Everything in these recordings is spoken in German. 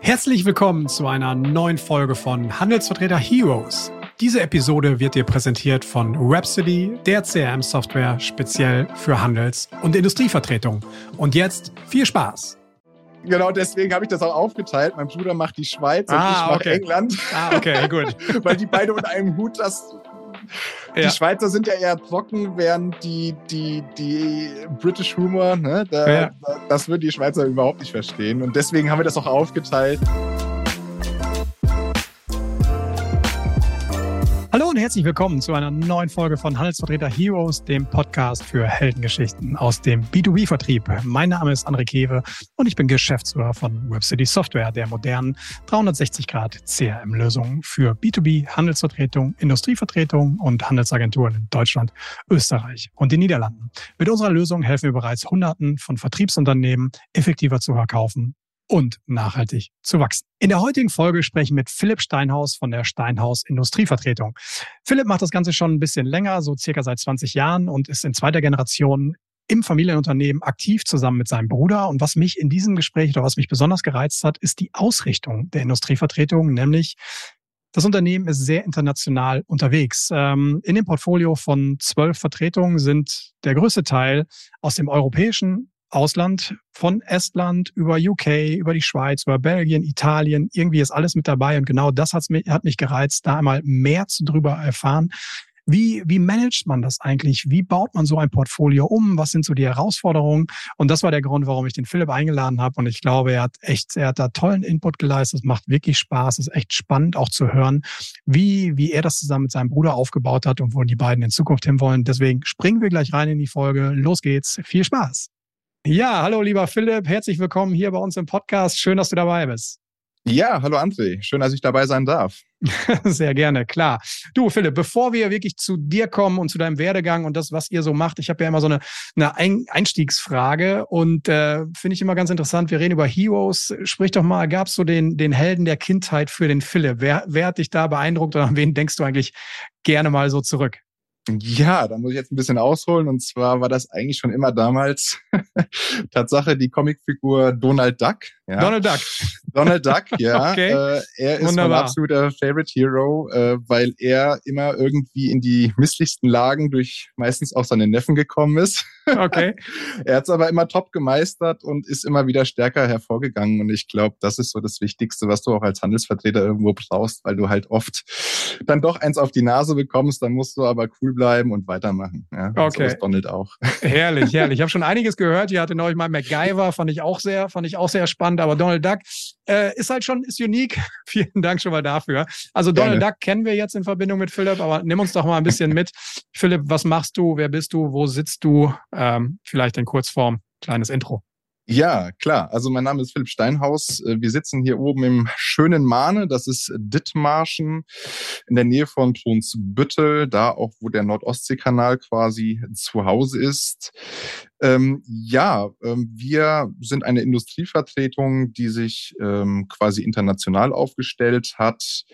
Herzlich willkommen zu einer neuen Folge von Handelsvertreter Heroes. Diese Episode wird dir präsentiert von Rhapsody, der CRM-Software speziell für Handels- und Industrievertretung. Und jetzt viel Spaß! Genau deswegen habe ich das auch aufgeteilt. Mein Bruder macht die Schweiz ah, und ich mache okay. England. Ah, okay, gut. Weil die beide unter einem Hut das ja. Die Schweizer sind ja eher trocken, während die, die, die British Humor, ne, da, ja. das würden die Schweizer überhaupt nicht verstehen. Und deswegen haben wir das auch aufgeteilt. Hallo und herzlich willkommen zu einer neuen Folge von Handelsvertreter Heroes, dem Podcast für Heldengeschichten aus dem B2B-Vertrieb. Mein Name ist André Kewe und ich bin Geschäftsführer von WebCity Software, der modernen 360-Grad CRM-Lösung für B2B, Handelsvertretung, Industrievertretung und Handelsagenturen in Deutschland, Österreich und den Niederlanden. Mit unserer Lösung helfen wir bereits Hunderten von Vertriebsunternehmen effektiver zu verkaufen und nachhaltig zu wachsen. In der heutigen Folge spreche ich mit Philipp Steinhaus von der Steinhaus Industrievertretung. Philipp macht das Ganze schon ein bisschen länger, so circa seit 20 Jahren und ist in zweiter Generation im Familienunternehmen aktiv zusammen mit seinem Bruder. Und was mich in diesem Gespräch oder was mich besonders gereizt hat, ist die Ausrichtung der Industrievertretung, nämlich das Unternehmen ist sehr international unterwegs. Ähm, in dem Portfolio von zwölf Vertretungen sind der größte Teil aus dem europäischen Ausland, von Estland über UK, über die Schweiz, über Belgien, Italien, irgendwie ist alles mit dabei. Und genau das hat's mich, hat mich gereizt, da einmal mehr zu drüber erfahren. Wie, wie managt man das eigentlich? Wie baut man so ein Portfolio um? Was sind so die Herausforderungen? Und das war der Grund, warum ich den Philipp eingeladen habe. Und ich glaube, er hat echt, er hat da tollen Input geleistet. Es macht wirklich Spaß. Es ist echt spannend auch zu hören, wie, wie er das zusammen mit seinem Bruder aufgebaut hat und wo die beiden in Zukunft hinwollen. Deswegen springen wir gleich rein in die Folge. Los geht's. Viel Spaß. Ja, hallo lieber Philipp, herzlich willkommen hier bei uns im Podcast. Schön, dass du dabei bist. Ja, hallo André, schön, dass ich dabei sein darf. Sehr gerne, klar. Du Philipp, bevor wir wirklich zu dir kommen und zu deinem Werdegang und das, was ihr so macht, ich habe ja immer so eine, eine Einstiegsfrage und äh, finde ich immer ganz interessant. Wir reden über Heroes. Sprich doch mal, gab es so den, den Helden der Kindheit für den Philipp? Wer, wer hat dich da beeindruckt oder an wen denkst du eigentlich gerne mal so zurück? Ja, da muss ich jetzt ein bisschen ausholen. Und zwar war das eigentlich schon immer damals Tatsache die Comicfigur Donald Duck. Ja. Donald Duck. Donald Duck, ja. okay. Äh, er ist Wunderbar. mein absoluter Favorite Hero, äh, weil er immer irgendwie in die misslichsten Lagen durch meistens auch seine Neffen gekommen ist. Okay. er hat es aber immer top gemeistert und ist immer wieder stärker hervorgegangen. Und ich glaube, das ist so das Wichtigste, was du auch als Handelsvertreter irgendwo brauchst, weil du halt oft dann doch eins auf die Nase bekommst. Dann musst du aber cool bleiben und weitermachen. Ja, okay. So ist Donald auch. Herrlich, herrlich. Ich habe schon einiges gehört. Ihr hatte neulich mal MacGyver, fand ich auch sehr, fand ich auch sehr spannend. Aber Donald Duck äh, ist halt schon, ist unique. Vielen Dank schon mal dafür. Also Donald Gerne. Duck kennen wir jetzt in Verbindung mit Philipp, aber nimm uns doch mal ein bisschen mit. Philipp, was machst du? Wer bist du? Wo sitzt du? Ähm, vielleicht in Kurzform, kleines Intro. Ja, klar. Also mein Name ist Philipp Steinhaus. Äh, wir sitzen hier oben im schönen Mahne. Das ist Dithmarschen in der Nähe von Brunsbüttel, da auch, wo der Nordostseekanal quasi zu Hause ist. Ähm, ja, ähm, wir sind eine Industrievertretung, die sich ähm, quasi international aufgestellt hat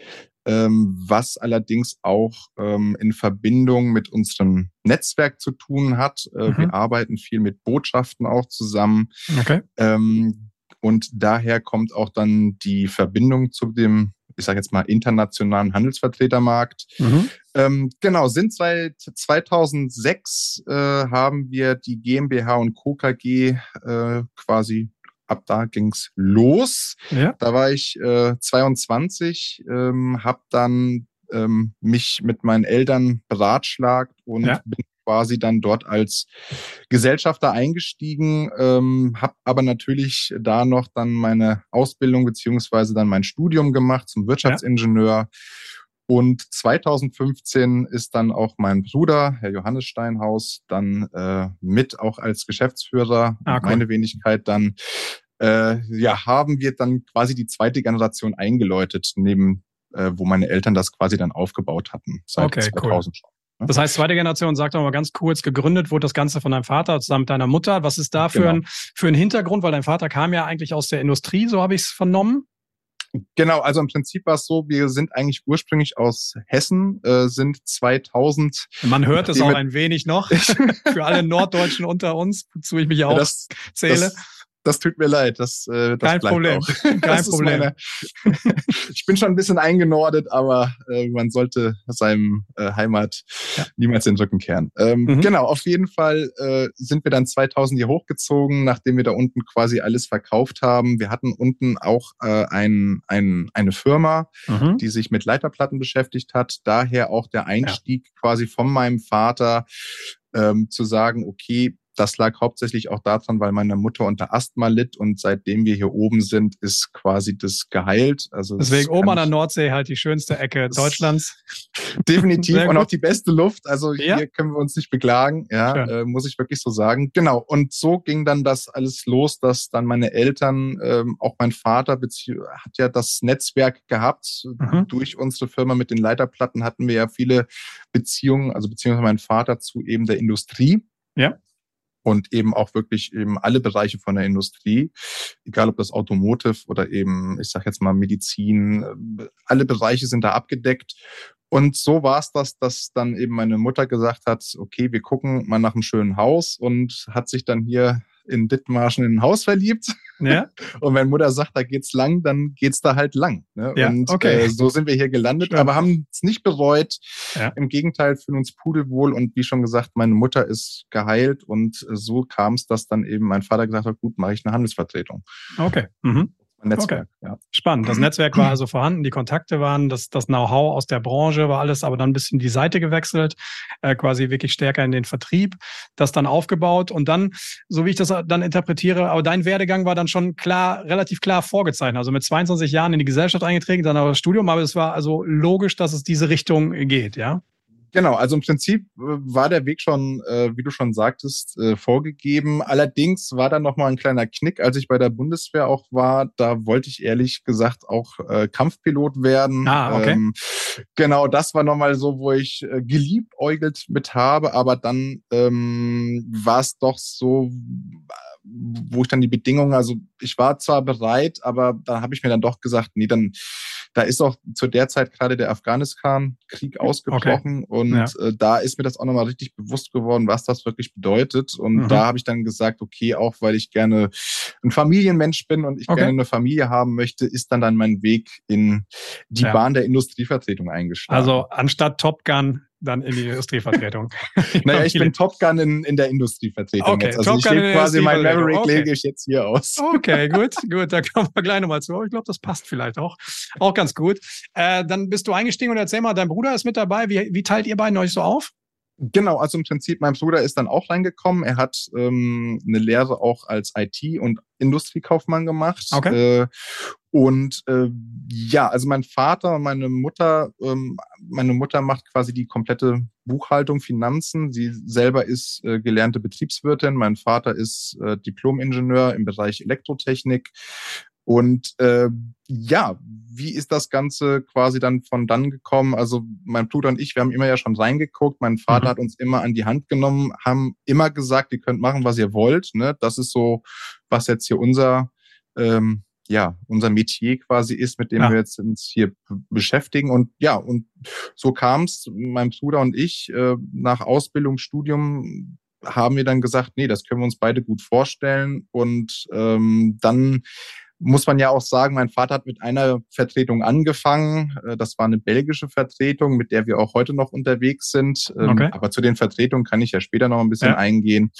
was allerdings auch ähm, in Verbindung mit unserem Netzwerk zu tun hat. Äh, mhm. Wir arbeiten viel mit Botschaften auch zusammen. Okay. Ähm, und daher kommt auch dann die Verbindung zu dem, ich sage jetzt mal, internationalen Handelsvertretermarkt. Mhm. Ähm, genau, sind seit 2006 äh, haben wir die GmbH und Co. KG äh, quasi ab da ging's los. Ja. Da war ich äh, 22, ähm, habe dann ähm, mich mit meinen Eltern beratschlagt und ja. bin quasi dann dort als Gesellschafter eingestiegen, ähm, habe aber natürlich da noch dann meine Ausbildung beziehungsweise dann mein Studium gemacht zum Wirtschaftsingenieur. Ja. Und 2015 ist dann auch mein Bruder, Herr Johannes Steinhaus, dann äh, mit auch als Geschäftsführer, ah, cool. meine Wenigkeit dann, äh, ja, haben wir dann quasi die zweite Generation eingeläutet, neben äh, wo meine Eltern das quasi dann aufgebaut hatten, seit okay, 2000 cool. schon. Ne? Das heißt, zweite Generation, sag doch mal ganz kurz, gegründet wurde das Ganze von deinem Vater zusammen mit deiner Mutter. Was ist da für, genau. ein, für ein Hintergrund? Weil dein Vater kam ja eigentlich aus der Industrie, so habe ich es vernommen. Genau, also im Prinzip war es so, wir sind eigentlich ursprünglich aus Hessen, äh, sind 2000. Man hört es auch ein wenig noch für alle Norddeutschen unter uns, wozu ich mich auch das, zähle. Das, das tut mir leid. Das, äh, das Kein Problem. Auch. Kein Problem. Meine, ich bin schon ein bisschen eingenordet, aber äh, man sollte seinem äh, Heimat ja. niemals den Rücken kehren. Ähm, mhm. Genau, auf jeden Fall äh, sind wir dann 2000 hier hochgezogen, nachdem wir da unten quasi alles verkauft haben. Wir hatten unten auch äh, ein, ein, eine Firma, mhm. die sich mit Leiterplatten beschäftigt hat. Daher auch der Einstieg ja. quasi von meinem Vater ähm, zu sagen, okay, das lag hauptsächlich auch daran, weil meine Mutter unter Asthma litt und seitdem wir hier oben sind, ist quasi das geheilt. Also Deswegen oben an der Nordsee halt die schönste Ecke Deutschlands. Definitiv und auch die beste Luft. Also hier ja. können wir uns nicht beklagen, ja, äh, muss ich wirklich so sagen. Genau. Und so ging dann das alles los, dass dann meine Eltern, ähm, auch mein Vater hat ja das Netzwerk gehabt. Mhm. Durch unsere Firma mit den Leiterplatten hatten wir ja viele Beziehungen, also beziehungsweise mein Vater zu eben der Industrie. Ja und eben auch wirklich eben alle Bereiche von der Industrie, egal ob das Automotive oder eben, ich sage jetzt mal Medizin, alle Bereiche sind da abgedeckt. Und so war es das, dass dann eben meine Mutter gesagt hat, okay, wir gucken mal nach einem schönen Haus und hat sich dann hier in Dithmarschen in ein Haus verliebt. Ja. Und wenn Mutter sagt, da geht's lang, dann geht's da halt lang. Ne? Ja, und okay. äh, so sind wir hier gelandet, Schön. aber haben es nicht bereut. Ja. Im Gegenteil, fühlen uns pudelwohl und wie schon gesagt, meine Mutter ist geheilt und so kam es, dass dann eben mein Vater gesagt hat, gut, mache ich eine Handelsvertretung. Okay. Mhm. Netzwerk. Okay. Ja. Spannend. Das Netzwerk war also vorhanden, die Kontakte waren, das, das Know-how aus der Branche war alles, aber dann ein bisschen die Seite gewechselt, äh, quasi wirklich stärker in den Vertrieb, das dann aufgebaut und dann, so wie ich das dann interpretiere, aber dein Werdegang war dann schon klar, relativ klar vorgezeichnet. Also mit 22 Jahren in die Gesellschaft eingetreten, dann auch das Studium, aber es war also logisch, dass es diese Richtung geht, ja? Genau, also im Prinzip äh, war der Weg schon, äh, wie du schon sagtest, äh, vorgegeben. Allerdings war da nochmal ein kleiner Knick, als ich bei der Bundeswehr auch war. Da wollte ich ehrlich gesagt auch äh, Kampfpilot werden. Ah, okay. Ähm, genau, das war nochmal so, wo ich äh, geliebäugelt mit habe, aber dann ähm, war es doch so, wo ich dann die Bedingungen, also ich war zwar bereit, aber da habe ich mir dann doch gesagt, nee, dann da ist auch zu der Zeit gerade der Afghanistan-Krieg ausgebrochen okay. und ja. äh, da ist mir das auch nochmal richtig bewusst geworden, was das wirklich bedeutet. Und mhm. da habe ich dann gesagt, okay, auch weil ich gerne ein Familienmensch bin und ich okay. gerne eine Familie haben möchte, ist dann dann mein Weg in die ja. Bahn der Industrievertretung eingeschlagen. Also anstatt Top Gun dann in die Industrievertretung. naja, ich bin Top Gun in, in der Industrievertretung okay, jetzt. Also Top ich lege quasi mein Maverick okay. lege ich jetzt hier aus. Okay, gut, gut, da kommen wir gleich nochmal zu. Aber ich glaube, das passt vielleicht auch. Auch ganz gut. Äh, dann bist du eingestiegen und erzähl mal, dein Bruder ist mit dabei. Wie, wie teilt ihr beiden euch so auf? Genau, also im Prinzip, mein Bruder ist dann auch reingekommen. Er hat ähm, eine Lehre auch als IT- und Industriekaufmann gemacht. Okay. Äh, und äh, ja, also mein Vater und meine Mutter, ähm, meine Mutter macht quasi die komplette Buchhaltung, Finanzen. Sie selber ist äh, gelernte Betriebswirtin. Mein Vater ist äh, Diplom-Ingenieur im Bereich Elektrotechnik. Und äh, ja, wie ist das Ganze quasi dann von dann gekommen? Also mein Bruder und ich, wir haben immer ja schon reingeguckt. Mein Vater mhm. hat uns immer an die Hand genommen, haben immer gesagt, ihr könnt machen, was ihr wollt. Ne? Das ist so, was jetzt hier unser ähm, ja, unser Metier quasi ist, mit dem ja. wir jetzt uns hier beschäftigen. Und ja, und so kam es, mein Bruder und ich, äh, nach Ausbildung, Studium, haben wir dann gesagt, nee, das können wir uns beide gut vorstellen. Und ähm, dann muss man ja auch sagen, mein Vater hat mit einer Vertretung angefangen. Äh, das war eine belgische Vertretung, mit der wir auch heute noch unterwegs sind. Ähm, okay. Aber zu den Vertretungen kann ich ja später noch ein bisschen ja. eingehen.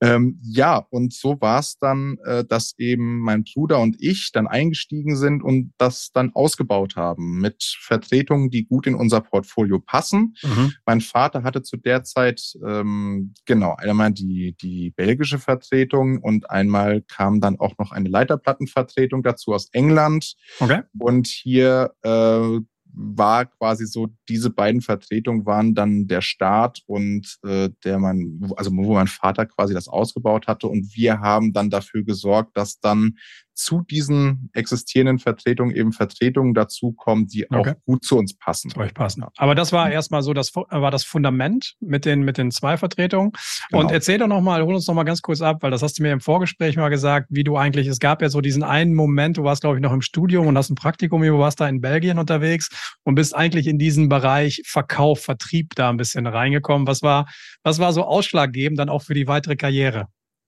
Ähm, ja, und so war es dann, äh, dass eben mein Bruder und ich dann eingestiegen sind und das dann ausgebaut haben mit Vertretungen, die gut in unser Portfolio passen. Mhm. Mein Vater hatte zu der Zeit ähm, genau einmal die, die belgische Vertretung und einmal kam dann auch noch eine Leiterplattenvertretung dazu aus England. Okay. Und hier äh, war quasi so, diese beiden Vertretungen waren dann der Staat und äh, der man, also wo mein Vater quasi das ausgebaut hatte. Und wir haben dann dafür gesorgt, dass dann zu diesen existierenden Vertretungen eben Vertretungen dazukommen, die okay. auch gut zu uns passen. Zu euch passen. Aber das war erstmal so, das war das Fundament mit den, mit den zwei Vertretungen. Genau. Und erzähl doch nochmal, hol uns noch mal ganz kurz ab, weil das hast du mir im Vorgespräch mal gesagt, wie du eigentlich, es gab ja so diesen einen Moment, du warst, glaube ich, noch im Studium und hast ein Praktikum, du warst da in Belgien unterwegs und bist eigentlich in diesen Bereich Verkauf, Vertrieb da ein bisschen reingekommen. Was war, was war so ausschlaggebend dann auch für die weitere Karriere?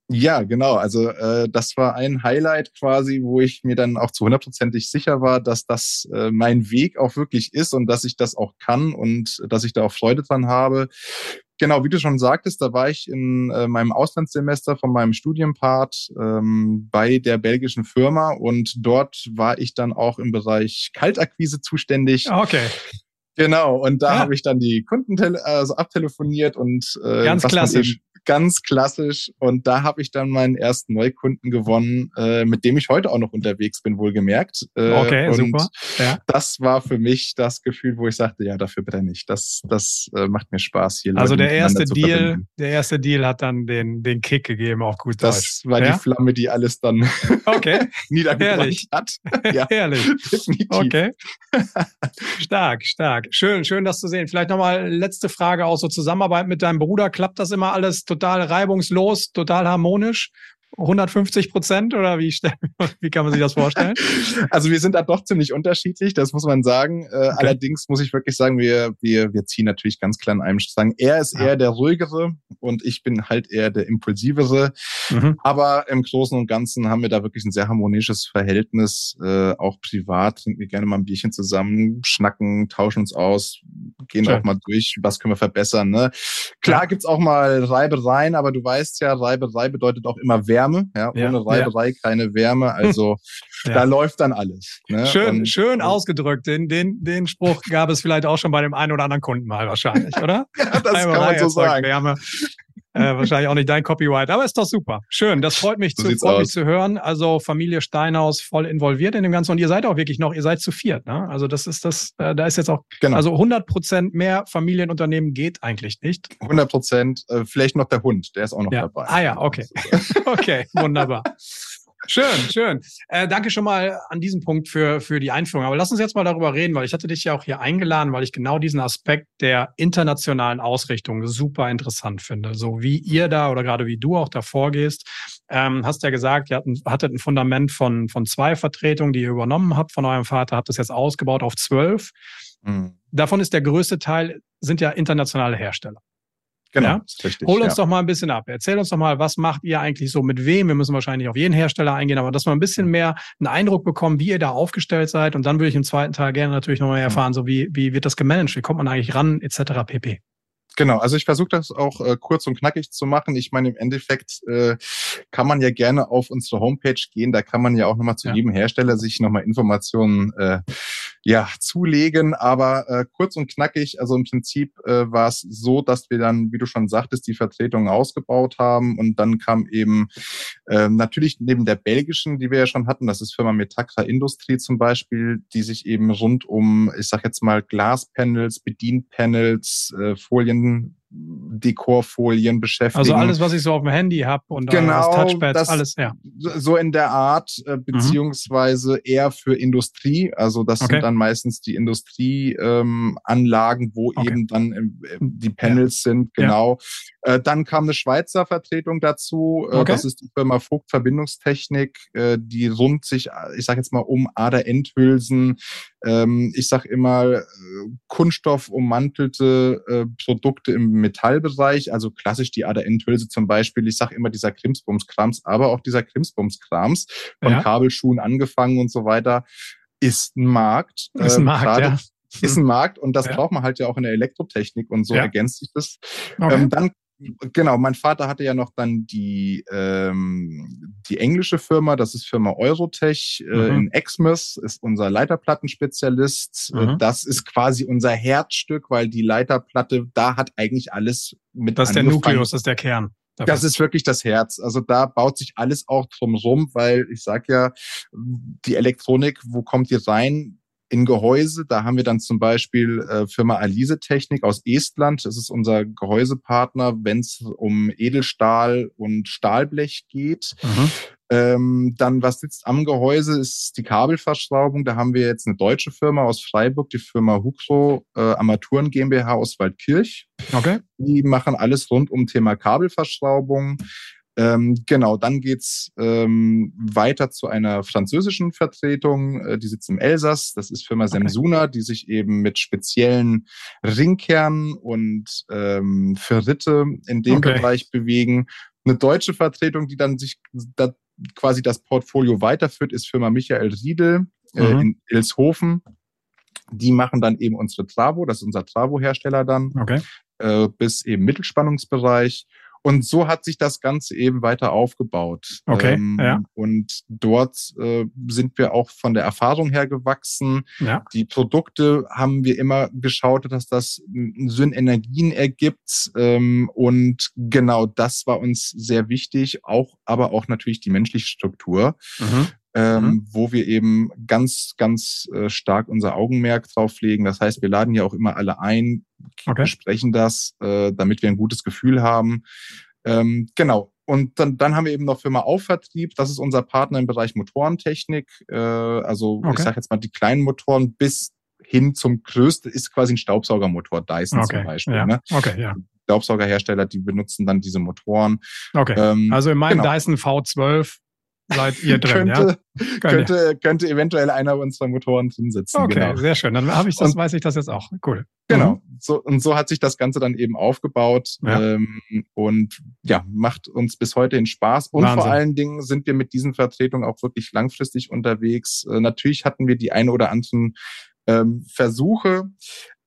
Ja, genau. Also äh, das war ein Highlight quasi, wo ich mir dann auch zu hundertprozentig sicher war, dass das äh, mein Weg auch wirklich ist und dass ich das auch kann und dass ich da auch Freude dran habe. Genau, wie du schon sagtest, da war ich in äh, meinem Auslandssemester von meinem Studienpart ähm, bei der belgischen Firma und dort war ich dann auch im Bereich Kaltakquise zuständig. Okay. Genau, und da ja. habe ich dann die Kunden also abtelefoniert und äh, ganz klassisch ganz klassisch. Und da habe ich dann meinen ersten Neukunden gewonnen, äh, mit dem ich heute auch noch unterwegs bin, wohlgemerkt. Äh, okay, und super. Ja. Das war für mich das Gefühl, wo ich sagte, ja, dafür brenne ich. Das, das äh, macht mir Spaß hier. Also Leute der erste Deal, der erste Deal hat dann den, den Kick gegeben auf gut Das war ja? die Flamme, die alles dann okay. niedergebrannt hat. ja, Herrlich. Definitiv. Okay. stark, stark. Schön, schön, das zu sehen. Vielleicht nochmal letzte Frage auch so Zusammenarbeit mit deinem Bruder. Klappt das immer alles total reibungslos, total harmonisch 150 Prozent oder wie, wie kann man sich das vorstellen? Also wir sind da doch ziemlich unterschiedlich, das muss man sagen. Äh, okay. Allerdings muss ich wirklich sagen, wir, wir, wir ziehen natürlich ganz klar an einem Strang. Er ist ja. eher der ruhigere und ich bin halt eher der impulsivere. Mhm. Aber im Großen und Ganzen haben wir da wirklich ein sehr harmonisches Verhältnis. Äh, auch privat trinken wir gerne mal ein Bierchen zusammen, schnacken, tauschen uns aus, gehen Schön. auch mal durch, was können wir verbessern. Ne? Klar ja. gibt's auch mal Reibereien, aber du weißt ja, Reiberei bedeutet auch immer Wert Wärme, ja, ohne ja, Reiberei ja. keine Wärme. Also ja. da läuft dann alles. Ne? Schön, und, schön und, ausgedrückt. Den, den, den Spruch gab es vielleicht auch schon bei dem einen oder anderen Kunden mal wahrscheinlich, oder? ja, das Reiberei kann man so sagen. Wärme. Äh, wahrscheinlich auch nicht dein Copyright, aber ist doch super. Schön, das freut mich, so zu, freut mich zu hören. Also Familie Steinhaus voll involviert in dem Ganzen und ihr seid auch wirklich noch, ihr seid zu viert. Ne? Also das ist das, äh, da ist jetzt auch, genau. also 100 Prozent mehr Familienunternehmen geht eigentlich nicht. 100 Prozent, äh, vielleicht noch der Hund, der ist auch noch ja. dabei. Ah ja, okay, okay, wunderbar. Schön, schön. Äh, danke schon mal an diesem Punkt für, für die Einführung. Aber lass uns jetzt mal darüber reden, weil ich hatte dich ja auch hier eingeladen, weil ich genau diesen Aspekt der internationalen Ausrichtung super interessant finde. So wie ihr da oder gerade wie du auch da vorgehst. Ähm, hast ja gesagt, ihr hattet ein Fundament von, von zwei Vertretungen, die ihr übernommen habt von eurem Vater, habt es jetzt ausgebaut auf zwölf. Mhm. Davon ist der größte Teil, sind ja internationale Hersteller. Genau, ja? richtig. Hol uns ja. doch mal ein bisschen ab. Erzähl uns doch mal, was macht ihr eigentlich so mit wem? Wir müssen wahrscheinlich auf jeden Hersteller eingehen, aber dass wir ein bisschen mehr einen Eindruck bekommen, wie ihr da aufgestellt seid. Und dann würde ich im zweiten Teil gerne natürlich nochmal erfahren, so wie, wie wird das gemanagt? Wie kommt man eigentlich ran, etc. pp. Genau, also ich versuche das auch äh, kurz und knackig zu machen. Ich meine, im Endeffekt äh, kann man ja gerne auf unsere Homepage gehen. Da kann man ja auch nochmal zu ja. jedem Hersteller sich nochmal Informationen äh, ja, zulegen. Aber äh, kurz und knackig, also im Prinzip äh, war es so, dass wir dann, wie du schon sagtest, die Vertretung ausgebaut haben. Und dann kam eben äh, natürlich neben der belgischen, die wir ja schon hatten, das ist Firma Metaxa Industrie zum Beispiel, die sich eben rund um, ich sag jetzt mal, Glaspanels, Bedienpanels, äh, Folien Dekorfolien beschäftigen. Also alles, was ich so auf dem Handy habe und genau, Touchpads, das, alles, ja. So in der Art, äh, mhm. beziehungsweise mhm. eher für Industrie. Also das okay. sind dann meistens die Industrieanlagen, ähm, wo okay. eben dann ähm, die Panels ja. sind, genau. Ja. Äh, dann kam eine Schweizer Vertretung dazu. Äh, okay. Das ist die Firma Vogt Verbindungstechnik, äh, die rund sich, ich sage jetzt mal, um Ader-Endhülsen, ähm, ich sag immer äh, Kunststoff ummantelte äh, Produkte im Metallbereich, also klassisch die ADN-Hülse zum Beispiel. Ich sage immer dieser Krimsbums-Krams, aber auch dieser Krimsbums-Krams von ja. Kabelschuhen angefangen und so weiter ist ein Markt. Ist ein ähm, Markt, ähm, ja ist ein Markt und das ja. braucht man halt ja auch in der Elektrotechnik und so ja. ergänzt sich das. Okay. Ähm, dann genau, mein Vater hatte ja noch dann die, ähm, die englische Firma, das ist Firma Eurotech äh, mhm. in Exmouth, ist unser Leiterplattenspezialist. Äh, mhm. Das ist quasi unser Herzstück, weil die Leiterplatte, da hat eigentlich alles mit Das ist der Nukleus, das ist der Kern. Dafür. Das ist wirklich das Herz. Also da baut sich alles auch drum rum, weil ich sag ja, die Elektronik, wo kommt die rein? In Gehäuse. Da haben wir dann zum Beispiel äh, Firma Alise Technik aus Estland. Das ist unser Gehäusepartner, wenn es um Edelstahl und Stahlblech geht. Mhm. Ähm, dann, was sitzt am Gehäuse, ist die Kabelverschraubung. Da haben wir jetzt eine deutsche Firma aus Freiburg, die Firma Huxo äh, Armaturen GmbH aus Waldkirch. Okay. Die machen alles rund um Thema Kabelverschraubung. Ähm, genau, dann geht's ähm, weiter zu einer französischen Vertretung, äh, die sitzt im Elsass. Das ist Firma okay. Semsuna, die sich eben mit speziellen Ringkernen und ähm, Ferrite in dem okay. Bereich bewegen. Eine deutsche Vertretung, die dann sich da quasi das Portfolio weiterführt, ist Firma Michael Riedel äh, mhm. in Ilshofen. Die machen dann eben unsere Travo, das ist unser Travo-Hersteller dann, okay. äh, bis eben Mittelspannungsbereich. Und so hat sich das Ganze eben weiter aufgebaut. Okay. Ähm, ja. Und dort äh, sind wir auch von der Erfahrung her gewachsen. Ja. Die Produkte haben wir immer geschaut, dass das Synergien ergibt. Ähm, und genau das war uns sehr wichtig, auch, aber auch natürlich die menschliche Struktur. Mhm ähm, mhm. wo wir eben ganz, ganz äh, stark unser Augenmerk drauf legen. Das heißt, wir laden ja auch immer alle ein, okay. besprechen das, äh, damit wir ein gutes Gefühl haben. Ähm, genau. Und dann, dann haben wir eben noch Firma Aufvertrieb. Das ist unser Partner im Bereich Motorentechnik. Äh, also okay. ich sage jetzt mal die kleinen Motoren bis hin zum größten ist quasi ein Staubsaugermotor, Dyson okay. zum Beispiel. Ja. Ne? Okay, ja. Staubsaugerhersteller, die benutzen dann diese Motoren. Okay. Ähm, also in meinem genau. Dyson V12 seid ihr drin, könnte, ja? Könnte, könnte eventuell einer unserer Motoren drin sitzen. Okay, genau. sehr schön. Dann habe ich das, und, weiß ich das jetzt auch. Cool. Genau. Mhm. So, und so hat sich das Ganze dann eben aufgebaut ja. ähm, und ja, macht uns bis heute den Spaß. Und Wahnsinn. vor allen Dingen sind wir mit diesen Vertretungen auch wirklich langfristig unterwegs. Äh, natürlich hatten wir die eine oder anderen ähm, Versuche,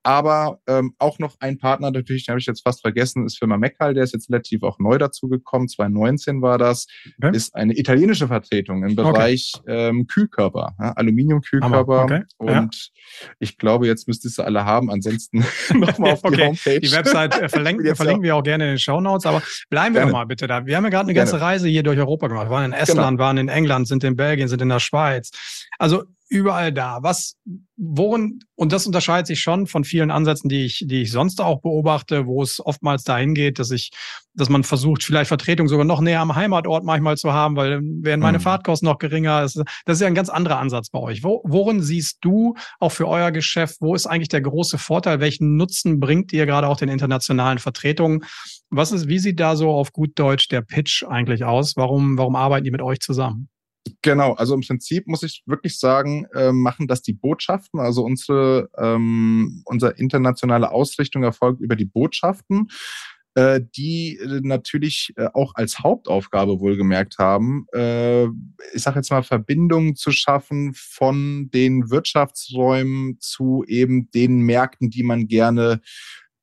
aber ähm, auch noch ein Partner, natürlich, den habe ich jetzt fast vergessen, ist Firma Meckal, der ist jetzt relativ auch neu dazugekommen, 2019 war das, okay. ist eine italienische Vertretung im Bereich okay. ähm, Kühlkörper, ja, Aluminiumkühlkörper. Okay. Und ja. ich glaube, jetzt müsstest du alle haben, ansonsten nochmal auf die Homepage. Die Website äh, verlinken, verlinken wir auch gerne in den Show Notes, aber bleiben wir gerne. mal bitte da. Wir haben ja gerade eine ganze gerne. Reise hier durch Europa gemacht. Wir waren in Estland, genau. waren in England, sind in Belgien, sind in der Schweiz. Also überall da. Was, worin, und das unterscheidet sich schon von vielen Ansätzen, die ich, die ich sonst auch beobachte, wo es oftmals dahin geht, dass ich, dass man versucht, vielleicht Vertretung sogar noch näher am Heimatort manchmal zu haben, weil wären meine mhm. Fahrtkosten noch geringer. Das ist ja ein ganz anderer Ansatz bei euch. Wo, worin siehst du auch für euer Geschäft, wo ist eigentlich der große Vorteil? Welchen Nutzen bringt ihr gerade auch den internationalen Vertretungen? Was ist, wie sieht da so auf gut Deutsch der Pitch eigentlich aus? Warum, warum arbeiten die mit euch zusammen? Genau, also im Prinzip muss ich wirklich sagen, äh, machen das die Botschaften. Also unsere, ähm, unsere internationale Ausrichtung erfolgt über die Botschaften, äh, die äh, natürlich äh, auch als Hauptaufgabe wohlgemerkt haben, äh, ich sage jetzt mal, Verbindungen zu schaffen von den Wirtschaftsräumen zu eben den Märkten, die man gerne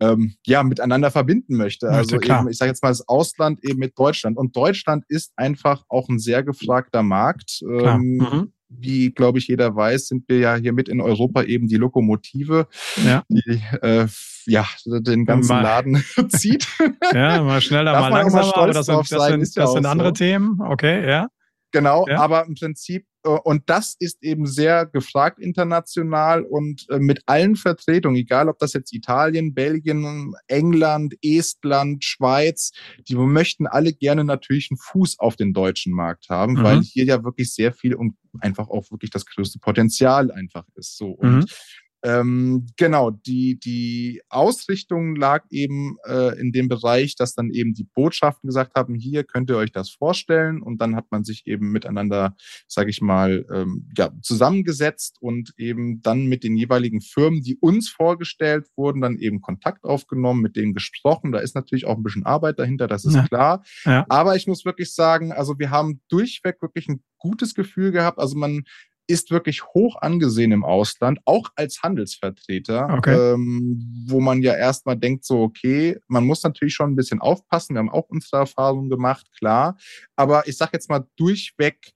ähm, ja, miteinander verbinden möchte. Also eben, ich sage jetzt mal das Ausland eben mit Deutschland. Und Deutschland ist einfach auch ein sehr gefragter Markt. Ähm, mhm. Wie, glaube ich, jeder weiß, sind wir ja hier mit in Europa eben die Lokomotive, ja. die äh, ja, den ganzen mal, Laden zieht. Ja, mal schneller, mal langsamer, aber das, sind, das, sind, das sind, sind andere so. Themen. Okay, ja. Genau, ja. aber im Prinzip, äh, und das ist eben sehr gefragt international und äh, mit allen Vertretungen, egal ob das jetzt Italien, Belgien, England, Estland, Schweiz, die möchten alle gerne natürlich einen Fuß auf den deutschen Markt haben, mhm. weil hier ja wirklich sehr viel und einfach auch wirklich das größte Potenzial einfach ist. So. Und mhm. Ähm, genau, die, die Ausrichtung lag eben äh, in dem Bereich, dass dann eben die Botschaften gesagt haben, hier könnt ihr euch das vorstellen und dann hat man sich eben miteinander, sage ich mal, ähm, ja, zusammengesetzt und eben dann mit den jeweiligen Firmen, die uns vorgestellt wurden, dann eben Kontakt aufgenommen, mit denen gesprochen. Da ist natürlich auch ein bisschen Arbeit dahinter, das ist ja. klar. Ja. Aber ich muss wirklich sagen, also wir haben durchweg wirklich ein gutes Gefühl gehabt. Also man ist wirklich hoch angesehen im Ausland, auch als Handelsvertreter, okay. ähm, wo man ja erstmal denkt, so, okay, man muss natürlich schon ein bisschen aufpassen. Wir haben auch unsere Erfahrungen gemacht, klar. Aber ich sage jetzt mal durchweg,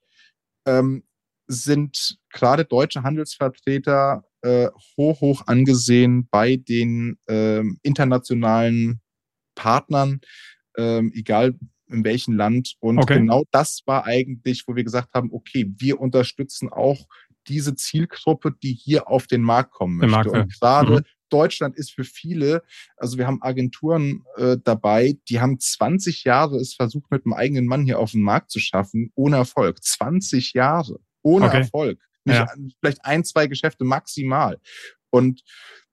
ähm, sind gerade deutsche Handelsvertreter äh, hoch, hoch angesehen bei den ähm, internationalen Partnern, ähm, egal in welchem Land. Und okay. genau das war eigentlich, wo wir gesagt haben, okay, wir unterstützen auch diese Zielgruppe, die hier auf den Markt kommen möchte. Markt, und gerade mhm. Deutschland ist für viele, also wir haben Agenturen äh, dabei, die haben 20 Jahre es versucht, mit einem eigenen Mann hier auf den Markt zu schaffen, ohne Erfolg. 20 Jahre ohne okay. Erfolg. Nicht, ja. Vielleicht ein, zwei Geschäfte maximal. Und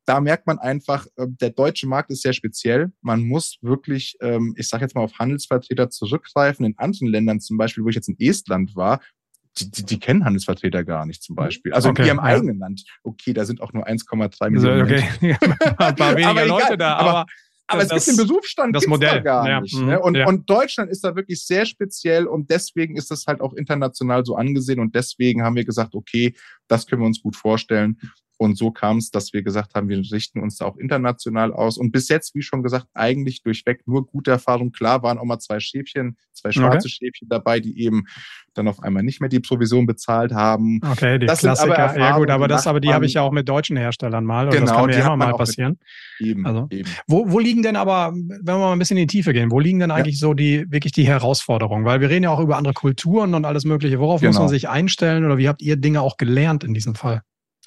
da merkt man einfach, äh, der deutsche Markt ist sehr speziell. Man muss wirklich, ähm, ich sage jetzt mal, auf Handelsvertreter zurückgreifen. In anderen Ländern, zum Beispiel, wo ich jetzt in Estland war, die, die, die kennen Handelsvertreter gar nicht zum Beispiel. Also okay, in ihrem ja. eigenen Land. Okay, da sind auch nur 1,3 Millionen. Okay, ein paar weniger Leute da, aber, aber aber das, es gibt den Berufsstand das Modell da gar ja. nicht. Ne? Mhm. Und, ja. und Deutschland ist da wirklich sehr speziell und deswegen ist das halt auch international so angesehen und deswegen haben wir gesagt, okay, das können wir uns gut vorstellen. Und so kam es, dass wir gesagt haben, wir richten uns da auch international aus. Und bis jetzt, wie schon gesagt, eigentlich durchweg nur gute Erfahrungen. Klar waren auch mal zwei Schäfchen, zwei schwarze okay. Schäfchen dabei, die eben dann auf einmal nicht mehr die Provision bezahlt haben. Okay, die das Klassiker. Ja gut, aber das, aber die habe ich ja auch mit deutschen Herstellern mal. Genau, das kann mir ja immer mal passieren. Eben, also, eben. Wo, wo liegen denn aber, wenn wir mal ein bisschen in die Tiefe gehen, wo liegen denn eigentlich ja. so die wirklich die Herausforderungen? Weil wir reden ja auch über andere Kulturen und alles Mögliche. Worauf genau. muss man sich einstellen oder wie habt ihr Dinge auch gelernt in diesem Fall?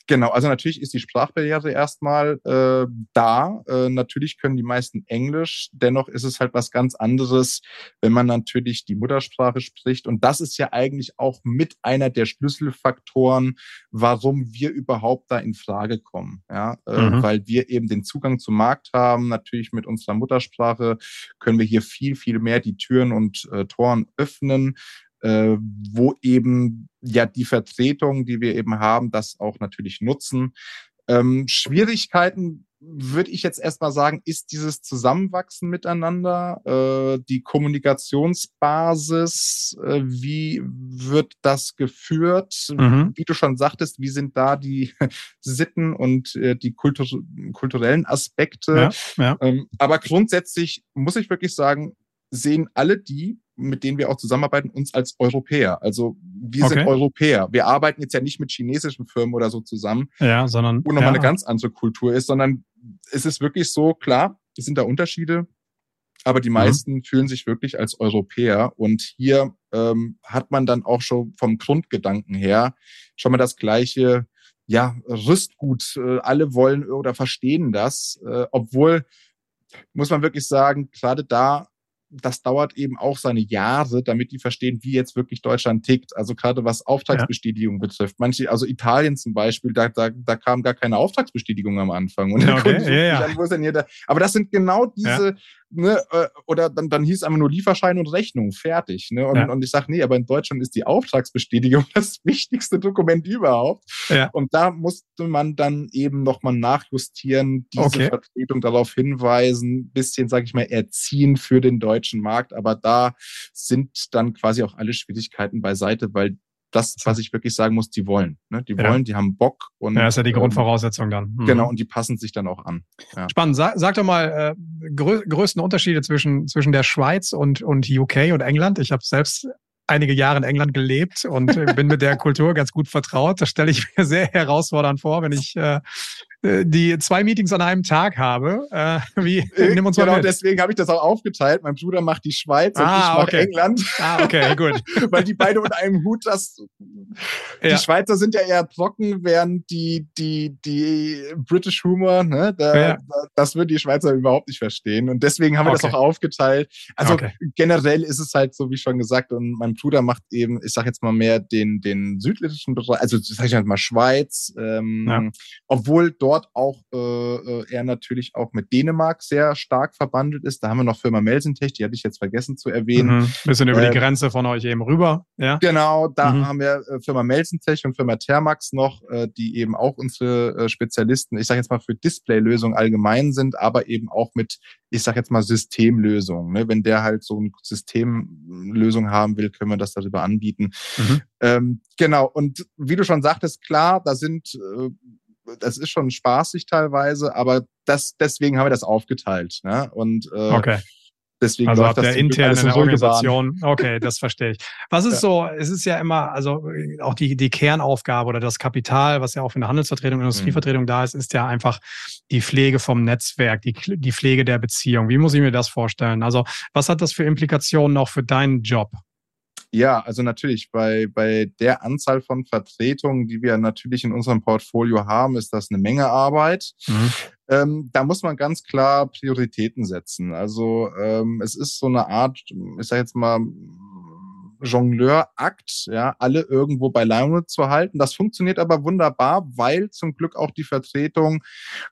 Genau, also natürlich ist die Sprachbarriere erstmal äh, da. Äh, natürlich können die meisten Englisch. Dennoch ist es halt was ganz anderes, wenn man natürlich die Muttersprache spricht. Und das ist ja eigentlich auch mit einer der Schlüsselfaktoren, warum wir überhaupt da in Frage kommen. Ja, äh, mhm. weil wir eben den Zugang zum Markt haben. Natürlich mit unserer Muttersprache können wir hier viel, viel mehr die Türen und äh, Toren öffnen äh, wo eben ja die Vertretung, die wir eben haben, das auch natürlich nutzen. Ähm, Schwierigkeiten würde ich jetzt erstmal sagen, ist dieses Zusammenwachsen miteinander, äh, die Kommunikationsbasis, äh, wie wird das geführt? Mhm. Wie du schon sagtest, wie sind da die Sitten und äh, die Kultur kulturellen Aspekte? Ja, ja. Ähm, aber grundsätzlich muss ich wirklich sagen, sehen alle die, mit denen wir auch zusammenarbeiten, uns als Europäer. Also wir okay. sind Europäer. Wir arbeiten jetzt ja nicht mit chinesischen Firmen oder so zusammen, ja, sondern wo nochmal ja. eine ganz andere Kultur ist, sondern es ist wirklich so, klar, es sind da Unterschiede, aber die meisten mhm. fühlen sich wirklich als Europäer. Und hier ähm, hat man dann auch schon vom Grundgedanken her schon mal das gleiche, ja, Rüstgut. Äh, alle wollen oder verstehen das, äh, obwohl muss man wirklich sagen, gerade da das dauert eben auch seine Jahre, damit die verstehen, wie jetzt wirklich Deutschland tickt. Also gerade was Auftragsbestätigung ja. betrifft. Manche, also Italien zum Beispiel, da, da, da kam gar keine Auftragsbestätigung am Anfang. Und ja, okay. ja, ja. An, wo ist denn hier da? Aber das sind genau diese, ne, äh, oder dann, dann hieß es einfach nur Lieferschein und Rechnung, fertig. Ne? Und, und ich sage, nee, aber in Deutschland ist die Auftragsbestätigung das wichtigste Dokument überhaupt. Ja. Und da musste man dann eben nochmal nachjustieren, diese Okay. Vertretung darauf hinweisen, bisschen, sage ich mal, erziehen für den deutschen Markt. Aber da sind dann quasi auch alle Schwierigkeiten beiseite, weil das, was ich wirklich sagen muss, die wollen. Ne? Die Ja. wollen, die haben Bock und Ja, ist ja die ähm, Grundvoraussetzung dann. Mhm. Genau, und die passen sich dann auch an. Ja. Spannend. Sag, sag doch mal äh, grö größten Unterschiede zwischen, zwischen der Schweiz und, und UK und England. Ich habe selbst einige Jahre in England gelebt und äh, bin mit der Kultur ganz gut vertraut. Das stelle ich mir sehr herausfordernd vor, wenn ich äh, äh, die zwei Meetings an einem Tag habe. Äh, wie, nimm uns genau, mal mit. deswegen habe ich das auch aufgeteilt. Mein Bruder macht die Schweiz und Ah, ich mache okay. England, Ah, okay, gut. weil die beide unter einem Hut, das Ja. die Schweizer sind ja eher trocken, während die die die British Humor, ne, da, Ja. da, das würden die Schweizer überhaupt nicht verstehen und deswegen haben wir Okay. das auch aufgeteilt. Also Okay. generell ist es halt so, wie schon gesagt, und mein Bruder macht eben, ich sage jetzt mal mehr den den südlichen Bereich, also sag ich jetzt mal Schweiz, ähm, Ja. obwohl dort auch äh, äh, er natürlich auch mit Dänemark sehr stark verbandelt ist. Da haben wir noch Firma Melsentech, die hatte ich jetzt vergessen zu erwähnen. Mhm. Bisschen über Ähm, die Grenze von euch eben rüber. Ja. Genau, da Mhm. haben wir äh, Firma Melsentech und Firma Thermax noch, äh, die eben auch unsere äh, Spezialisten, ich sage jetzt mal für Displaylösungen allgemein sind, aber eben auch mit, ich sage jetzt mal Systemlösungen. Ne? Wenn der halt so eine Systemlösung haben will, können wir das darüber anbieten. Mhm. Ähm, genau, und wie du schon sagtest, klar, da sind, äh, das ist schon spaßig teilweise, aber das, deswegen haben wir das aufgeteilt. Ne? Und äh, Okay. deswegen Also läuft in der so gebahnt. Organisation. Okay, das verstehe ich. Was ist Ja. so, es ist ja immer, also auch die, die Kernaufgabe oder das Kapital, was ja auch für eine Handelsvertretung, Mhm. Industrievertretung da ist, ist ja einfach die Pflege vom Netzwerk, die, die Pflege der Beziehung. Wie muss ich mir das vorstellen? Also was hat das für Implikationen auch für deinen Job? Ja, also natürlich bei, bei der Anzahl von Vertretungen, die wir natürlich in unserem Portfolio haben, ist das eine Menge Arbeit. Mhm. Ähm, da muss man ganz klar Prioritäten setzen. Also ähm, es ist so eine Art, ich sage jetzt mal, Jongleur-Akt, ja, alle irgendwo bei Laune zu halten. Das funktioniert aber wunderbar, weil zum Glück auch die Vertretung,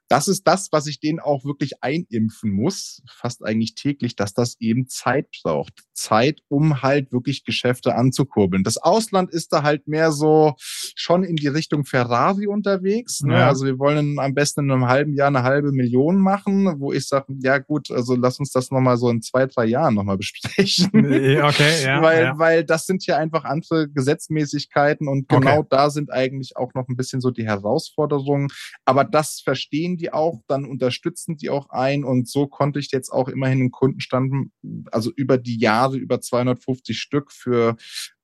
das ist das, was ich denen auch wirklich einimpfen muss, fast eigentlich täglich, dass das eben Zeit braucht. Zeit, um halt wirklich Geschäfte anzukurbeln. Das Ausland ist da halt mehr so schon in die Richtung Ferrari unterwegs. Ne? Ja. Also wir wollen am besten in einem halben Jahr eine halbe Million machen, wo ich sage, ja gut, also lass uns das nochmal so in zwei, drei Jahren nochmal besprechen. Okay, ja. weil, ja. weil das sind ja einfach andere Gesetzmäßigkeiten und genau okay. da sind eigentlich auch noch ein bisschen so die Herausforderungen. Aber das verstehen die auch, dann unterstützen die auch ein und so konnte ich jetzt auch immerhin einen Kundenstand, also über die Jahre, über 250 Stück für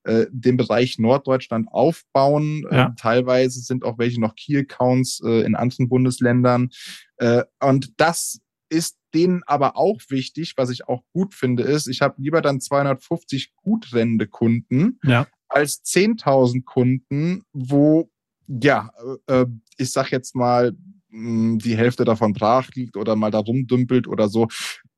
äh, den Bereich Norddeutschland aufbauen. Ja. Äh, teilweise sind auch welche noch Key-Accounts äh, in anderen Bundesländern. Äh, und das ist denen aber auch wichtig, was ich auch gut finde, ist, ich habe lieber dann 250 gut rennende Kunden ja. als 10.000 Kunden, wo, ja, äh, ich sag jetzt mal, hm, die Hälfte davon brach liegt oder mal da rumdümpelt oder so.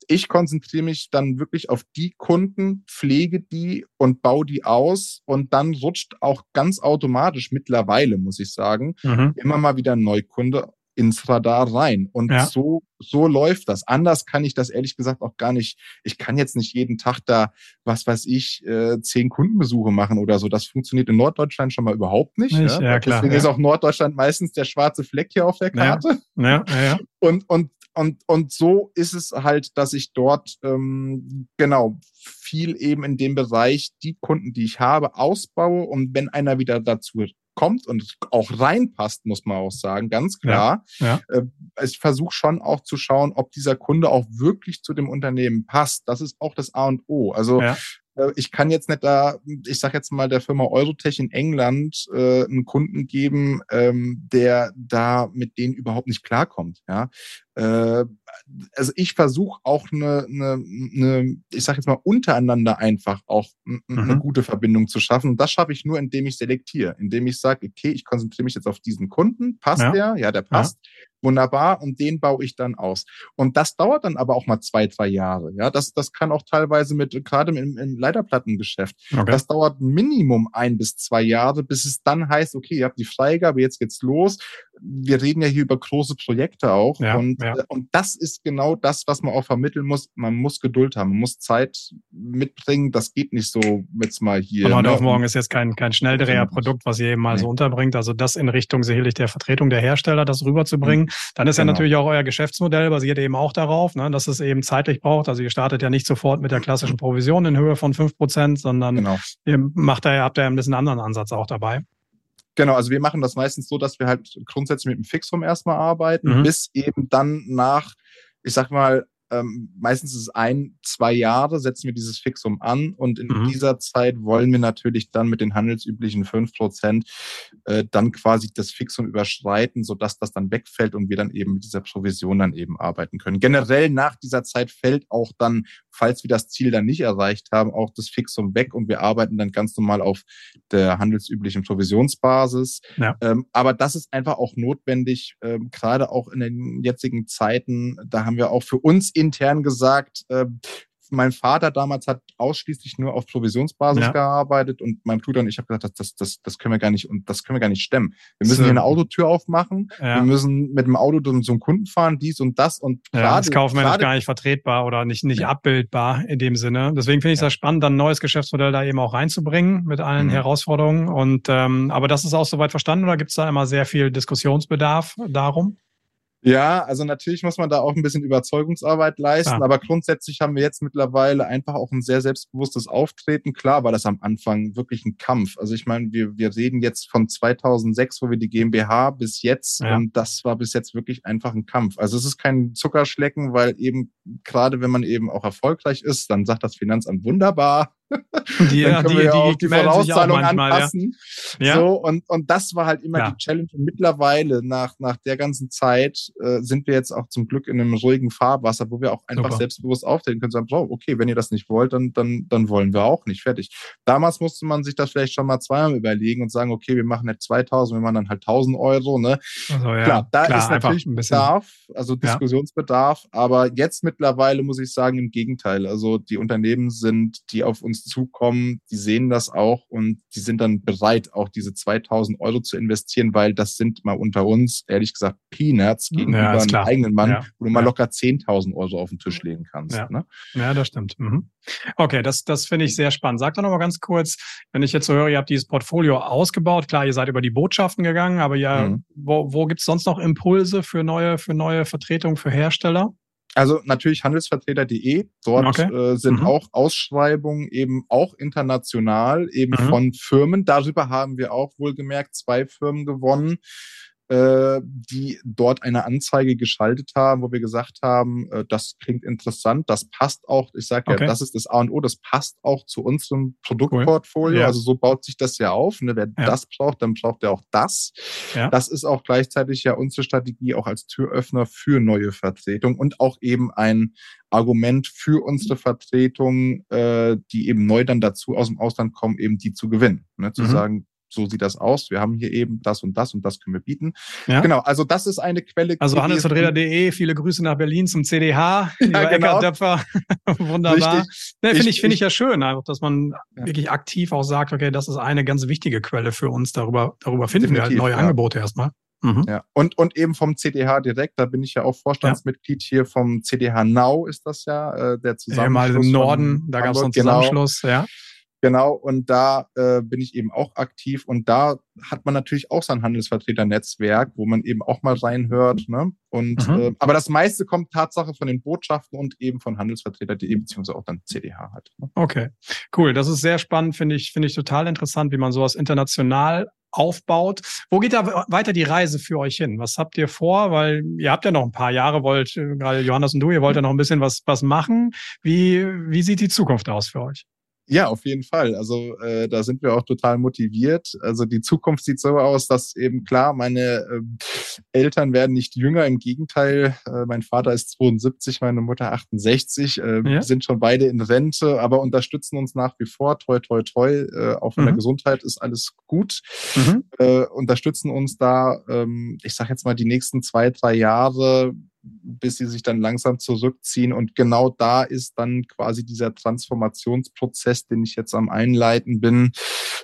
Ich konzentriere mich dann wirklich auf die Kunden, pflege die und baue die aus und dann rutscht auch ganz automatisch mittlerweile, muss ich sagen, mhm. immer mal wieder ein Neukunde ins Radar rein. Und ja. so, so läuft das. Anders kann ich das ehrlich gesagt auch gar nicht. Ich kann jetzt nicht jeden Tag da, was weiß ich, äh, zehn Kundenbesuche machen oder so. Das funktioniert in Norddeutschland schon mal überhaupt nicht. nicht ja? Ja, klar, Deswegen ist auch Norddeutschland meistens der schwarze Fleck hier auf der Karte. Ja, ja, ja. Und, und, und, und so ist es halt, dass ich dort ähm, genau viel eben in dem Bereich die Kunden, die ich habe, ausbaue und wenn einer wieder dazu kommt und auch reinpasst, muss man auch sagen, ganz klar. Ja, ja. Äh, ich versuche schon auch zu schauen, ob dieser Kunde auch wirklich zu dem Unternehmen passt. Das ist auch das A und O. Also ja. Äh, ich kann jetzt nicht da, ich sage jetzt mal der Firma Eurotech in England äh, einen Kunden geben, ähm, der da mit denen überhaupt nicht klarkommt. Ja, äh, also ich versuche auch eine, eine, eine, ich sage jetzt mal untereinander einfach auch eine mhm. gute Verbindung zu schaffen. Und das schaffe ich nur, indem ich selektiere, indem ich sage, okay, ich konzentriere mich jetzt auf diesen Kunden, passt ja. der? Ja, der passt. Ja wunderbar und den baue ich dann aus. Und das dauert dann aber auch mal zwei, drei Jahre. Ja, das, das kann auch teilweise mit, gerade im, im Leiterplattengeschäft, okay. das dauert Minimum ein bis zwei Jahre, bis es dann heißt, okay, ihr habt die Freigabe, jetzt geht's los. Wir reden ja hier über große Projekte auch. Ja, und, ja. Äh, und das ist genau das, was man auch vermitteln muss. Man muss Geduld haben, man muss Zeit mitbringen. Das geht nicht so jetzt mal hier. Aber ne? auf morgen ist jetzt kein, kein Schnelldreher-Produkt, was ihr eben mal nee. so unterbringt. Also das in Richtung sicherlich der Vertretung der Hersteller, das rüberzubringen. Dann ist genau. ja natürlich auch euer Geschäftsmodell basiert eben auch darauf, ne, dass es eben zeitlich braucht. Also ihr startet ja nicht sofort mit der klassischen Provision in Höhe von fünf Prozent, sondern genau. ihr macht da, habt ja ein bisschen anderen Ansatz auch dabei. Genau, also wir machen das meistens so, dass wir halt grundsätzlich mit dem Fixum erstmal arbeiten, mhm. bis eben dann nach, ich sag mal, ähm, meistens ist es ein, zwei Jahre, setzen wir dieses Fixum an und in mhm. dieser Zeit wollen wir natürlich dann mit den handelsüblichen fünf Prozent äh, dann quasi das Fixum überschreiten, sodass das dann wegfällt und wir dann eben mit dieser Provision dann eben arbeiten können. Generell nach dieser Zeit fällt auch dann, falls wir das Ziel dann nicht erreicht haben, auch das Fixum weg und wir arbeiten dann ganz normal auf der handelsüblichen Provisionsbasis. Ja. Ähm, aber das ist einfach auch notwendig, ähm, gerade auch in den jetzigen Zeiten. Da haben wir auch für uns intern gesagt, äh, mein Vater damals hat ausschließlich nur auf Provisionsbasis ja. gearbeitet und mein Bruder und ich habe gesagt, das, das, das können wir gar nicht und das können wir gar nicht stemmen. Wir müssen so. hier eine Autotür aufmachen, ja. wir müssen mit dem Auto zum Kunden fahren, dies und das und ja, grade, das kaufmännisch gar nicht vertretbar oder nicht, nicht ja. abbildbar in dem Sinne. Deswegen finde ich es ja. spannend, dann ein neues Geschäftsmodell da eben auch reinzubringen mit allen mhm. Herausforderungen. Und ähm, aber das ist auch soweit verstanden oder gibt es da immer sehr viel Diskussionsbedarf darum? Ja, also natürlich muss man da auch ein bisschen Überzeugungsarbeit leisten, ah. aber grundsätzlich haben wir jetzt mittlerweile einfach auch ein sehr selbstbewusstes Auftreten. Klar war das am Anfang wirklich ein Kampf. Also ich meine, wir, wir reden jetzt von 2006, wo wir die GmbH bis jetzt ja. und das war bis jetzt wirklich einfach ein Kampf. Also es ist kein Zuckerschlecken, weil eben gerade wenn man eben auch erfolgreich ist, dann sagt das Finanzamt wunderbar, die, dann können die, wir ja auch die, die Vorauszahlung manchmal, anpassen. Ja. So, und, und das war halt immer ja. die Challenge. Und mittlerweile, nach, nach der ganzen Zeit, äh, sind wir jetzt auch zum Glück in einem ruhigen Fahrwasser, wo wir auch einfach Super. selbstbewusst auftreten können sagen, so, okay, wenn ihr das nicht wollt, dann, dann, dann wollen wir auch nicht. Fertig. Damals musste man sich das vielleicht schon mal zweimal überlegen und sagen, okay, wir machen nicht 2000, wir machen dann halt 1000 Euro. Ne? Also, ja. Klar, da Klar, ist natürlich ein Bedarf, also Diskussionsbedarf, aber jetzt mittlerweile muss ich sagen, im Gegenteil. Also die Unternehmen sind, die auf uns uns zukommen, die sehen das auch und die sind dann bereit, auch diese 2000 Euro zu investieren, weil das sind mal unter uns, ehrlich gesagt, Peanuts gegenüber ja, einem eigenen Mann, ja. wo du mal ja. locker 10.000 Euro auf den Tisch legen kannst. Ja, ne? ja das stimmt. Mhm. Okay, das, das finde ich sehr spannend. Sag doch noch mal ganz kurz, wenn ich jetzt so höre, ihr habt dieses Portfolio ausgebaut. Klar, ihr seid über die Botschaften gegangen, aber ja, mhm. wo, wo gibt es sonst noch Impulse für neue, für neue Vertretungen für Hersteller? Also natürlich handelsvertreter.de. Dort okay. äh, sind mhm. auch Ausschreibungen eben auch international eben mhm. von Firmen. Darüber haben wir auch wohlgemerkt zwei Firmen gewonnen äh, die dort eine Anzeige geschaltet haben, wo wir gesagt haben, äh, das klingt interessant, das passt auch, ich sage ja, okay. das ist das A und O, das passt auch zu unserem Produktportfolio. Cool. Ja. Also so baut sich das ja auf. Ne? Wer ja. das braucht, dann braucht er auch das. Ja. Das ist auch gleichzeitig ja unsere Strategie auch als Türöffner für neue Vertretungen und auch eben ein Argument für unsere Vertretung, äh, die eben neu dann dazu aus dem Ausland kommen, eben die zu gewinnen. Ne? Zu mhm. sagen, so sieht das aus. Wir haben hier eben das und das und das können wir bieten. Ja. Genau, also das ist eine Quelle. Also handelsvertreter.de, viele Grüße nach Berlin zum CDH, ja, genau. Döpfer. Wunderbar. Ne, Finde ich, finde ich ja schön, einfach, dass man ja. wirklich aktiv auch sagt, okay, das ist eine ganz wichtige Quelle für uns. Darüber, darüber finden Definitiv, wir halt neue. Angebote erstmal. Mhm. Ja. Und, und eben vom CDH direkt, da bin ich ja auch Vorstandsmitglied ja. hier vom CDH Now ist das ja, äh, der Zusammenschluss. Mal im Norden, da gab es einen genau. Zusammenschluss, genau. ja. Genau, und da äh, bin ich eben auch aktiv und da hat man natürlich auch sein Handelsvertreternetzwerk, wo man eben auch mal reinhört. Ne? Und mhm. äh, aber das meiste kommt Tatsache von den Botschaften und eben von Handelsvertreter.de beziehungsweise auch dann CDH halt. Ne? Okay, cool. Das ist sehr spannend, finde ich, finde ich total interessant, wie man sowas international aufbaut. Wo geht da weiter die Reise für euch hin? Was habt ihr vor? Weil ihr habt ja noch ein paar Jahre, wollt, äh, gerade Johannes und du, ihr wollt ja noch ein bisschen was, was machen. Wie, wie sieht die Zukunft aus für euch? Ja, auf jeden Fall. Also äh, da sind wir auch total motiviert. Also die Zukunft sieht so aus, dass eben klar, meine äh, Eltern werden nicht jünger. Im Gegenteil, äh, mein Vater ist 72, meine Mutter 68, äh, ja. sind schon beide in Rente, aber unterstützen uns nach wie vor. Toi, toi, toi. Äh, auch von mhm. der Gesundheit ist alles gut. Mhm. Äh, unterstützen uns da, ähm, ich sage jetzt mal, die nächsten zwei, drei Jahre bis sie sich dann langsam zurückziehen. Und genau da ist dann quasi dieser Transformationsprozess, den ich jetzt am Einleiten bin,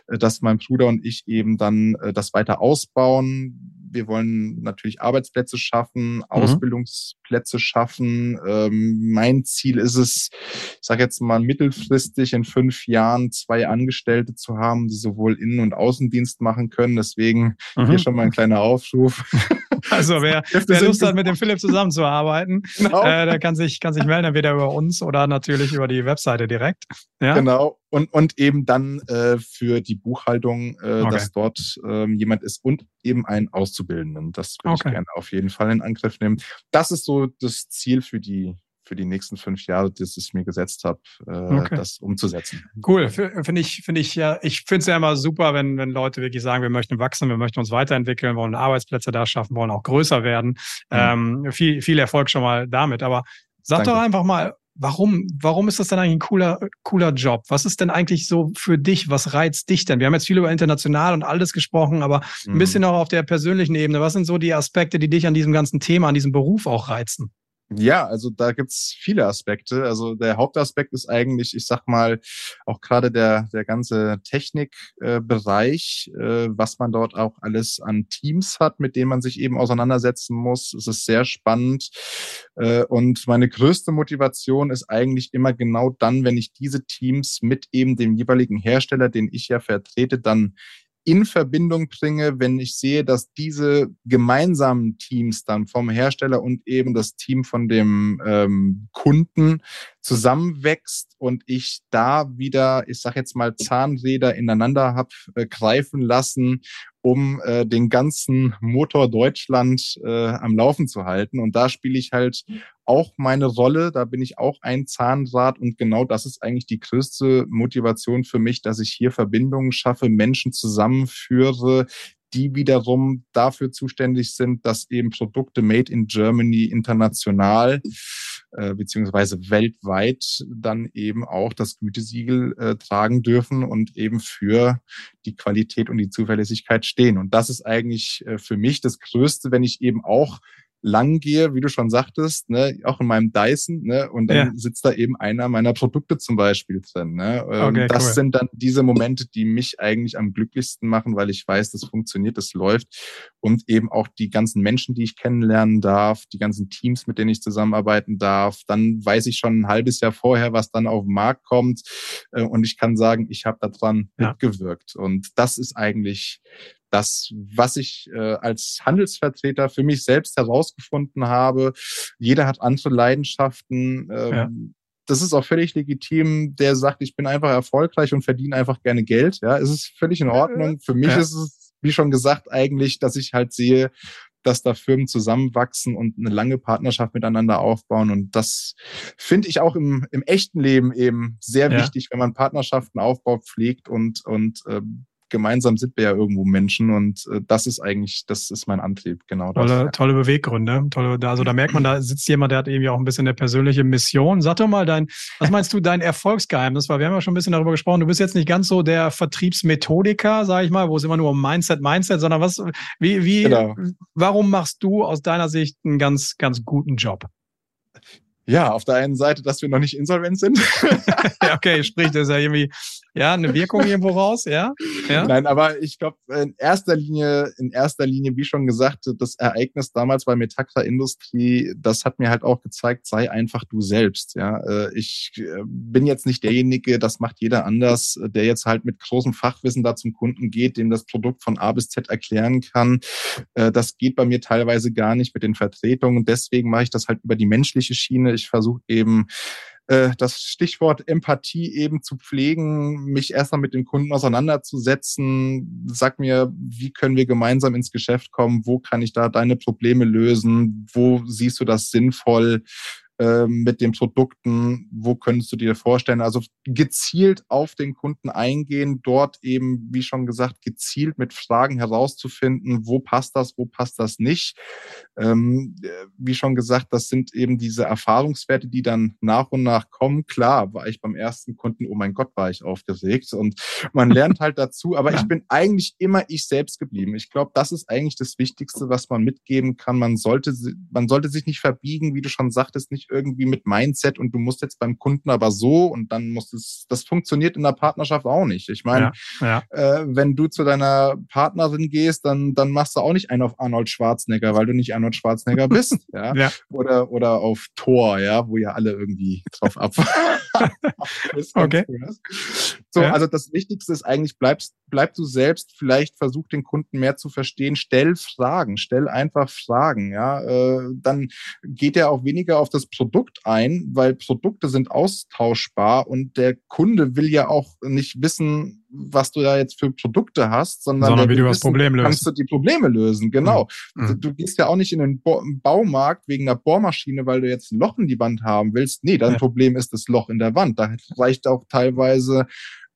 äh, dass mein Bruder und ich eben dann äh, das weiter ausbauen. Wir wollen natürlich Arbeitsplätze schaffen, mhm. Ausbildungsplätze schaffen. Ähm, mein Ziel ist es, ich sage jetzt mal mittelfristig in fünf Jahren zwei Angestellte zu haben, die sowohl Innen- und Außendienst machen können. Deswegen mhm. hier schon mal ein kleiner Aufruf. Also wer, wer Lust hat, mit dem Philipp zusammenzuarbeiten, genau. äh, der kann sich, kann sich melden, entweder über uns oder natürlich über die Webseite direkt. Ja? Genau. Und, und eben dann äh, für die Buchhaltung, äh, okay. dass dort ähm, jemand ist und eben einen Auszubildenden. Das würde okay. ich gerne auf jeden Fall in Angriff nehmen. Das ist so das Ziel für die für die nächsten fünf Jahre, das ich mir gesetzt habe, äh, okay. das umzusetzen. Cool, finde ich, finde ich ja, ich finde es ja immer super, wenn, wenn Leute wirklich sagen, wir möchten wachsen, wir möchten uns weiterentwickeln, wollen Arbeitsplätze da schaffen, wollen auch größer werden. Mhm. Ähm, viel, viel Erfolg schon mal damit. Aber sag Danke. doch einfach mal, warum, warum ist das denn eigentlich ein cooler, cooler Job? Was ist denn eigentlich so für dich? Was reizt dich denn? Wir haben jetzt viel über international und alles gesprochen, aber ein mhm. bisschen auch auf der persönlichen Ebene. Was sind so die Aspekte, die dich an diesem ganzen Thema, an diesem Beruf auch reizen? Ja, also da gibt's viele Aspekte. Also der Hauptaspekt ist eigentlich, ich sag mal, auch gerade der, der ganze Technikbereich, äh, äh, was man dort auch alles an Teams hat, mit denen man sich eben auseinandersetzen muss. Es ist sehr spannend. Äh, und meine größte Motivation ist eigentlich immer genau dann, wenn ich diese Teams mit eben dem jeweiligen Hersteller, den ich ja vertrete, dann in Verbindung bringe, wenn ich sehe, dass diese gemeinsamen Teams dann vom Hersteller und eben das Team von dem ähm, Kunden zusammenwächst und ich da wieder, ich sage jetzt mal, Zahnräder ineinander habe äh, greifen lassen, um äh, den ganzen Motor Deutschland äh, am Laufen zu halten. Und da spiele ich halt auch meine Rolle, da bin ich auch ein Zahnrad und genau das ist eigentlich die größte Motivation für mich, dass ich hier Verbindungen schaffe, Menschen zusammenführe, die wiederum dafür zuständig sind, dass eben Produkte made in Germany international äh, beziehungsweise weltweit dann eben auch das Gütesiegel äh, tragen dürfen und eben für die Qualität und die Zuverlässigkeit stehen. Und das ist eigentlich äh, für mich das Größte, wenn ich eben auch lang gehe, wie du schon sagtest, ne, auch in meinem Dyson, ne, und dann ja. sitzt da eben einer meiner Produkte zum Beispiel drin. Ne. Ähm, okay, das cool. sind dann diese Momente, die mich eigentlich am glücklichsten machen, weil ich weiß, das funktioniert, das läuft und eben auch die ganzen Menschen, die ich kennenlernen darf, die ganzen Teams, mit denen ich zusammenarbeiten darf. Dann weiß ich schon ein halbes Jahr vorher, was dann auf den Markt kommt äh, und ich kann sagen, ich habe daran ja. mitgewirkt und das ist eigentlich das, was ich äh, als Handelsvertreter für mich selbst herausgefunden habe. Jeder hat andere Leidenschaften. Ähm, ja. Das ist auch völlig legitim, der sagt, ich bin einfach erfolgreich und verdiene einfach gerne Geld. Ja, es ist völlig in Ordnung. Für mich ja. ist es, wie schon gesagt, eigentlich, dass ich halt sehe, dass da Firmen zusammenwachsen und eine lange Partnerschaft miteinander aufbauen. Und das finde ich auch im, im echten Leben eben sehr ja. wichtig, wenn man Partnerschaften aufbaut, pflegt und, und ähm, gemeinsam sind wir ja irgendwo Menschen und äh, das ist eigentlich, das ist mein Antrieb, genau. Das. Tolle, tolle Beweggründe. Tolle, also da merkt man, da sitzt jemand, der hat irgendwie auch ein bisschen eine persönliche Mission. Sag doch mal dein, was meinst du, dein Erfolgsgeheimnis? Weil wir haben ja schon ein bisschen darüber gesprochen. Du bist jetzt nicht ganz so der Vertriebsmethodiker, sage ich mal, wo es immer nur um Mindset, Mindset, sondern was, wie, wie, genau. warum machst du aus deiner Sicht einen ganz, ganz guten Job? Ja, auf der einen Seite, dass wir noch nicht insolvent sind. ja, okay, sprich, das ist ja irgendwie ja, eine Wirkung irgendwo raus, ja? ja? Nein, aber ich glaube, in erster Linie, in erster Linie, wie schon gesagt, das Ereignis damals bei Metaxa Industrie, das hat mir halt auch gezeigt, sei einfach du selbst, ja. Äh, ich äh, bin jetzt nicht derjenige, das macht jeder anders, der jetzt halt mit großem Fachwissen da zum Kunden geht, dem das Produkt von A bis Z erklären kann. Äh, das geht bei mir teilweise gar nicht mit den Vertretungen. Deswegen mache ich das halt über die menschliche Schiene. Ich versuche eben äh, das Stichwort Empathie eben zu pflegen, mich erstmal mit den Kunden auseinanderzusetzen. Sag mir, wie können wir gemeinsam ins Geschäft kommen? Wo kann ich da deine Probleme lösen? Wo siehst du das sinnvoll? Ähm, mit den Produkten, wo könntest du dir vorstellen? Also gezielt auf den Kunden eingehen, dort eben, wie schon gesagt, gezielt mit Fragen herauszufinden, wo passt das, wo passt das nicht. Ähm, wie schon gesagt, das sind eben diese Erfahrungswerte, die dann nach und nach kommen. Klar, war ich beim ersten Kunden, oh mein Gott, war ich aufgeregt und man lernt halt dazu, aber ich bin eigentlich immer ich selbst geblieben. Ich glaube, das ist eigentlich das Wichtigste, was man mitgeben kann. Man sollte, man sollte sich nicht verbiegen, wie du schon sagtest, nicht irgendwie mit Mindset und du musst jetzt beim Kunden aber so und dann muss es, das funktioniert in der Partnerschaft auch nicht. Ich meine, ja, ja. äh, wenn du zu deiner Partnerin gehst, dann, dann machst du auch nicht einen auf Arnold Schwarzenegger, weil du nicht Arnold Schwarzenegger bist, ja? ja. Oder, oder auf Thor, ja, wo ja alle irgendwie drauf abfahren. okay. So, ja. also das Wichtigste ist eigentlich, bleibst, bleib du selbst, vielleicht versuch den Kunden mehr zu verstehen, stell Fragen, stell einfach Fragen, ja, äh, dann geht er auch weniger auf das Produkt ein, weil Produkte sind austauschbar und der Kunde will ja auch nicht wissen, was du da jetzt für Produkte hast, sondern, sondern wie du das Problem löst. Kannst du die Probleme lösen, genau. Mhm. Du gehst ja auch nicht in den Baumarkt wegen einer Bohrmaschine, weil du jetzt ein Loch in die Wand haben willst. Nee, dein ja. Problem ist das Loch in der Wand. Da reicht auch teilweise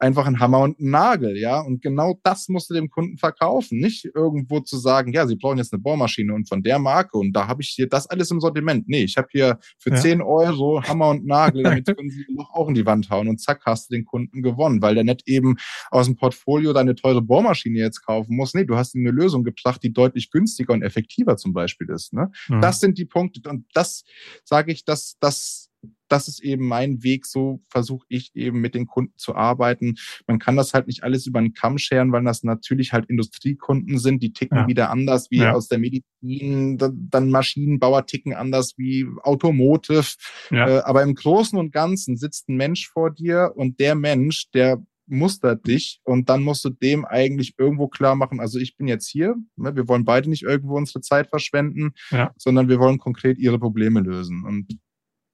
einfach ein Hammer und ein Nagel, ja. Und genau das musst du dem Kunden verkaufen. Nicht irgendwo zu sagen, ja, sie brauchen jetzt eine Bohrmaschine und von der Marke und da habe ich hier das alles im Sortiment. Nee, ich habe hier für ja. 10 Euro Hammer und Nagel, damit können sie auch in die Wand hauen und zack, hast du den Kunden gewonnen, weil der nicht eben aus dem Portfolio deine teure Bohrmaschine jetzt kaufen muss. Nee, du hast ihm eine Lösung gebracht, die deutlich günstiger und effektiver zum Beispiel ist. Ne? Mhm. Das sind die Punkte und das sage ich, dass das das ist eben mein Weg, so versuche ich eben mit den Kunden zu arbeiten. Man kann das halt nicht alles über den Kamm scheren, weil das natürlich halt Industriekunden sind, die ticken ja. wieder anders wie ja. aus der Medizin, dann Maschinenbauer ticken anders wie Automotive. Ja. Äh, aber im Großen und Ganzen sitzt ein Mensch vor dir und der Mensch, der mustert dich und dann musst du dem eigentlich irgendwo klar machen, also ich bin jetzt hier, ne, wir wollen beide nicht irgendwo unsere Zeit verschwenden, ja. sondern wir wollen konkret ihre Probleme lösen. Und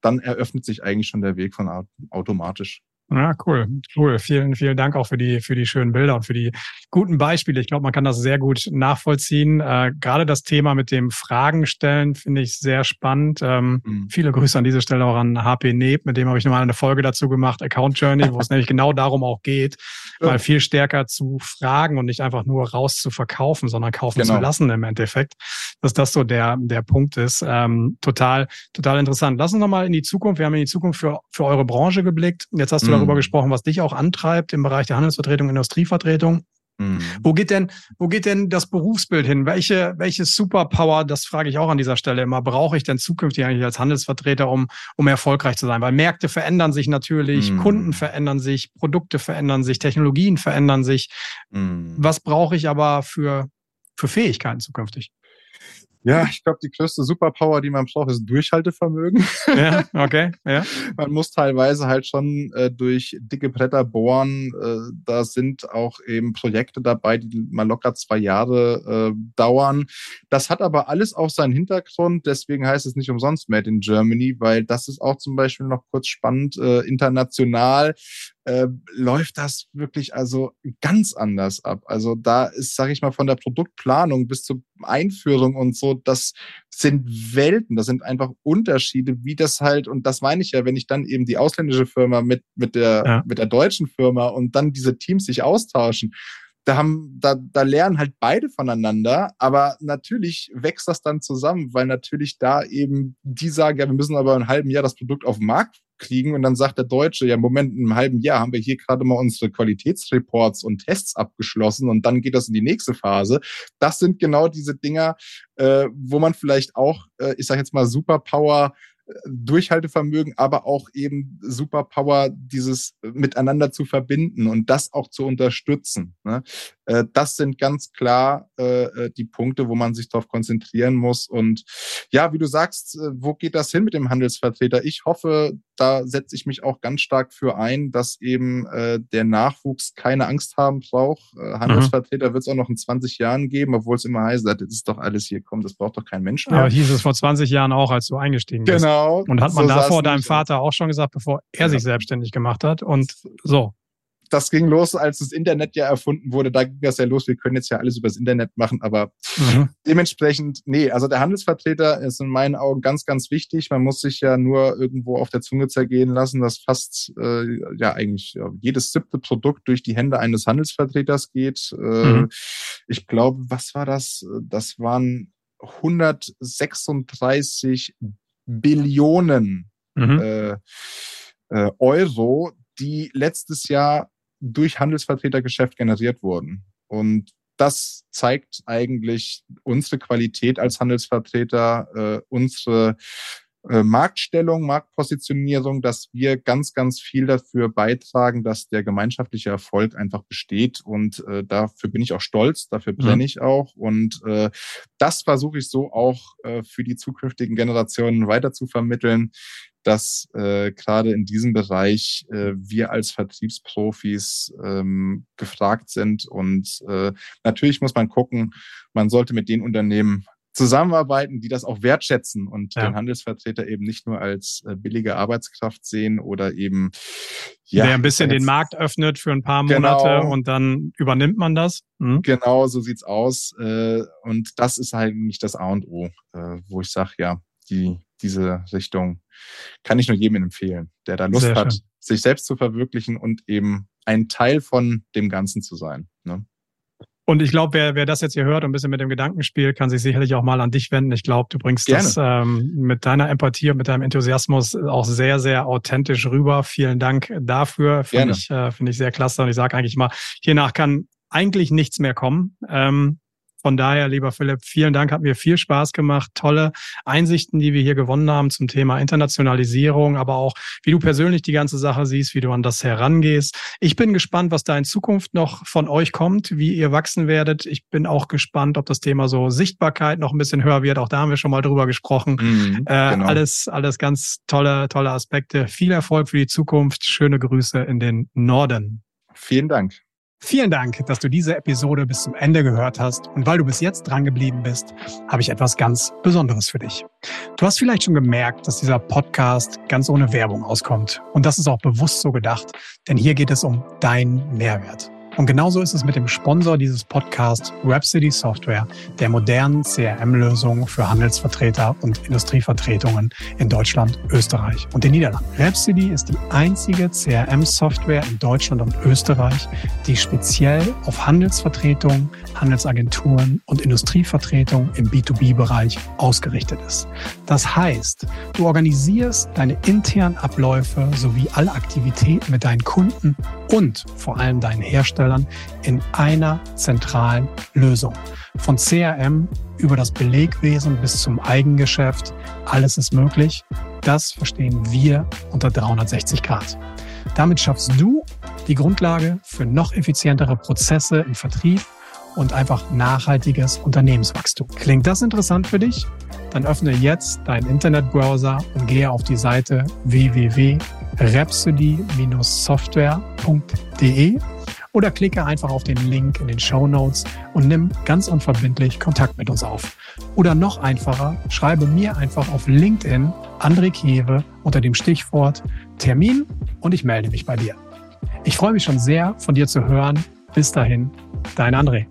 dann eröffnet sich eigentlich schon der Weg von automatisch. Ja, cool, cool. Vielen, vielen Dank auch für die, für die schönen Bilder und für die guten Beispiele. Ich glaube, man kann das sehr gut nachvollziehen. Äh, gerade das Thema mit dem Fragen stellen finde ich sehr spannend. Ähm, mhm. Viele Grüße an dieser Stelle auch an HP Neb, mit dem habe ich nochmal eine Folge dazu gemacht, Account Journey, wo es nämlich genau darum auch geht, ja. mal viel stärker zu fragen und nicht einfach nur raus zu verkaufen, sondern kaufen genau. zu lassen im Endeffekt. Dass das so der, der Punkt ist. Ähm, total, total interessant. Lass uns nochmal in die Zukunft. Wir haben in die Zukunft für, für eure Branche geblickt. Jetzt hast du mhm darüber mhm. gesprochen, was dich auch antreibt im Bereich der Handelsvertretung, Industrievertretung. Mhm. Wo geht denn, wo geht denn das Berufsbild hin? Welche, welche Superpower, das frage ich auch an dieser Stelle immer, brauche ich denn zukünftig eigentlich als Handelsvertreter, um, um erfolgreich zu sein? Weil Märkte verändern sich natürlich, mhm. Kunden verändern sich, Produkte verändern sich, Technologien verändern sich. Mhm. Was brauche ich aber für, für Fähigkeiten zukünftig? Ja, ich glaube, die größte Superpower, die man braucht, ist Durchhaltevermögen. Ja, okay, ja. man muss teilweise halt schon äh, durch dicke Bretter bohren. Äh, da sind auch eben Projekte dabei, die mal locker zwei Jahre äh, dauern. Das hat aber alles auch seinen Hintergrund. Deswegen heißt es nicht umsonst Made in Germany, weil das ist auch zum Beispiel noch kurz spannend. Äh, international äh, läuft das wirklich also ganz anders ab. Also da ist, sage ich mal, von der Produktplanung bis zur Einführung und so, das sind Welten, das sind einfach Unterschiede, wie das halt, und das meine ich ja, wenn ich dann eben die ausländische Firma mit, mit, der, ja. mit der deutschen Firma und dann diese Teams sich austauschen, da haben, da, da lernen halt beide voneinander, aber natürlich wächst das dann zusammen, weil natürlich da eben die sagen, ja, wir müssen aber in einem halben Jahr das Produkt auf den Markt kriegen und dann sagt der Deutsche, ja, Moment, in einem halben Jahr haben wir hier gerade mal unsere Qualitätsreports und Tests abgeschlossen und dann geht das in die nächste Phase. Das sind genau diese Dinger, äh, wo man vielleicht auch, äh, ich sage jetzt mal, Superpower Durchhaltevermögen, aber auch eben Superpower, dieses miteinander zu verbinden und das auch zu unterstützen. Ne? Äh, das sind ganz klar äh, äh, die Punkte, wo man sich darauf konzentrieren muss. Und ja, wie du sagst, wo geht das hin mit dem Handelsvertreter? Ich hoffe, da setze ich mich auch ganz stark für ein, dass eben der Nachwuchs keine Angst haben braucht. Handelsvertreter mhm. wird es auch noch in 20 Jahren geben, obwohl es immer heißt, das ist doch alles hier kommt, das braucht doch kein Mensch mehr. Aber hieß es vor 20 Jahren auch, als du eingestiegen bist. Genau. Genau. Und hat man so davor deinem Vater auch schon gesagt, bevor er ja. sich selbstständig gemacht hat und so. Das ging los, als das Internet ja erfunden wurde. Da ging das ja los. Wir können jetzt ja alles übers Internet machen, aber mhm. dementsprechend, nee, also der Handelsvertreter ist in meinen Augen ganz, ganz wichtig. Man muss sich ja nur irgendwo auf der Zunge zergehen lassen, dass fast äh, ja eigentlich ja, jedes siebte Produkt durch die Hände eines Handelsvertreters geht. Äh, mhm. Ich glaube, was war das? Das waren 136 Billionen mhm. äh, äh, Euro, die letztes Jahr durch Handelsvertretergeschäft generiert wurden. Und das zeigt eigentlich unsere Qualität als Handelsvertreter, äh, unsere äh, Marktstellung, Marktpositionierung, dass wir ganz, ganz viel dafür beitragen, dass der gemeinschaftliche Erfolg einfach besteht. Und äh, dafür bin ich auch stolz, dafür brenne mhm. ich auch. Und äh, das versuche ich so auch äh, für die zukünftigen Generationen weiter zu vermitteln, dass äh, gerade in diesem Bereich äh, wir als Vertriebsprofis ähm, gefragt sind. Und äh, natürlich muss man gucken, man sollte mit den Unternehmen zusammenarbeiten, die das auch wertschätzen und ja. den Handelsvertreter eben nicht nur als äh, billige Arbeitskraft sehen oder eben ja, der ein bisschen den Markt öffnet für ein paar Monate genau, und dann übernimmt man das. Mhm. Genau, so sieht's aus. Äh, und das ist halt nicht das A und O, äh, wo ich sage, ja, die, diese Richtung kann ich nur jedem empfehlen, der da Lust Sehr hat, schön. sich selbst zu verwirklichen und eben ein Teil von dem Ganzen zu sein. Ne? Und ich glaube, wer, wer das jetzt hier hört und ein bisschen mit dem Gedanken spielt, kann sich sicherlich auch mal an dich wenden. Ich glaube, du bringst Gerne. das ähm, mit deiner Empathie und mit deinem Enthusiasmus auch sehr, sehr authentisch rüber. Vielen Dank dafür. Finde ich, äh, finde ich sehr klasse. Und ich sage eigentlich mal, hiernach kann eigentlich nichts mehr kommen. Ähm, von daher, lieber Philipp, vielen Dank, hat mir viel Spaß gemacht. Tolle Einsichten, die wir hier gewonnen haben zum Thema Internationalisierung, aber auch, wie du persönlich die ganze Sache siehst, wie du an das herangehst. Ich bin gespannt, was da in Zukunft noch von euch kommt, wie ihr wachsen werdet. Ich bin auch gespannt, ob das Thema so Sichtbarkeit noch ein bisschen höher wird. Auch da haben wir schon mal drüber gesprochen. Mhm, äh, genau. Alles, alles ganz tolle, tolle Aspekte. Viel Erfolg für die Zukunft. Schöne Grüße in den Norden. Vielen Dank. Vielen Dank, dass du diese Episode bis zum Ende gehört hast. Und weil du bis jetzt dran geblieben bist, habe ich etwas ganz Besonderes für dich. Du hast vielleicht schon gemerkt, dass dieser Podcast ganz ohne Werbung auskommt. Und das ist auch bewusst so gedacht, denn hier geht es um deinen Mehrwert. Und genauso ist es mit dem Sponsor dieses Podcasts, Rhapsody Software, der modernen CRM-Lösung für Handelsvertreter und Industrievertretungen in Deutschland, Österreich und den Niederlanden. Rhapsody ist die einzige CRM-Software in Deutschland und Österreich, die speziell auf Handelsvertretungen, Handelsagenturen und Industrievertretungen im B2B-Bereich ausgerichtet ist. Das heißt, du organisierst deine internen Abläufe sowie alle Aktivitäten mit deinen Kunden und vor allem deinen Herstellern Stakeholdern in einer zentralen Lösung. Von CRM über das Belegwesen bis zum Eigengeschäft, alles ist möglich. Das verstehen wir unter 360 Grad. Damit schaffst du die Grundlage für noch effizientere Prozesse im Vertrieb und einfach nachhaltiges Unternehmenswachstum. Klingt das interessant für dich? Dann öffne jetzt deinen Internetbrowser und gehe auf die Seite www.rhapsody-software.de oder klicke einfach auf den Link in den Show Notes und nimm ganz unverbindlich Kontakt mit uns auf. Oder noch einfacher, schreibe mir einfach auf LinkedIn André Kiewe unter dem Stichwort Termin und ich melde mich bei dir. Ich freue mich schon sehr, von dir zu hören. Bis dahin, dein André.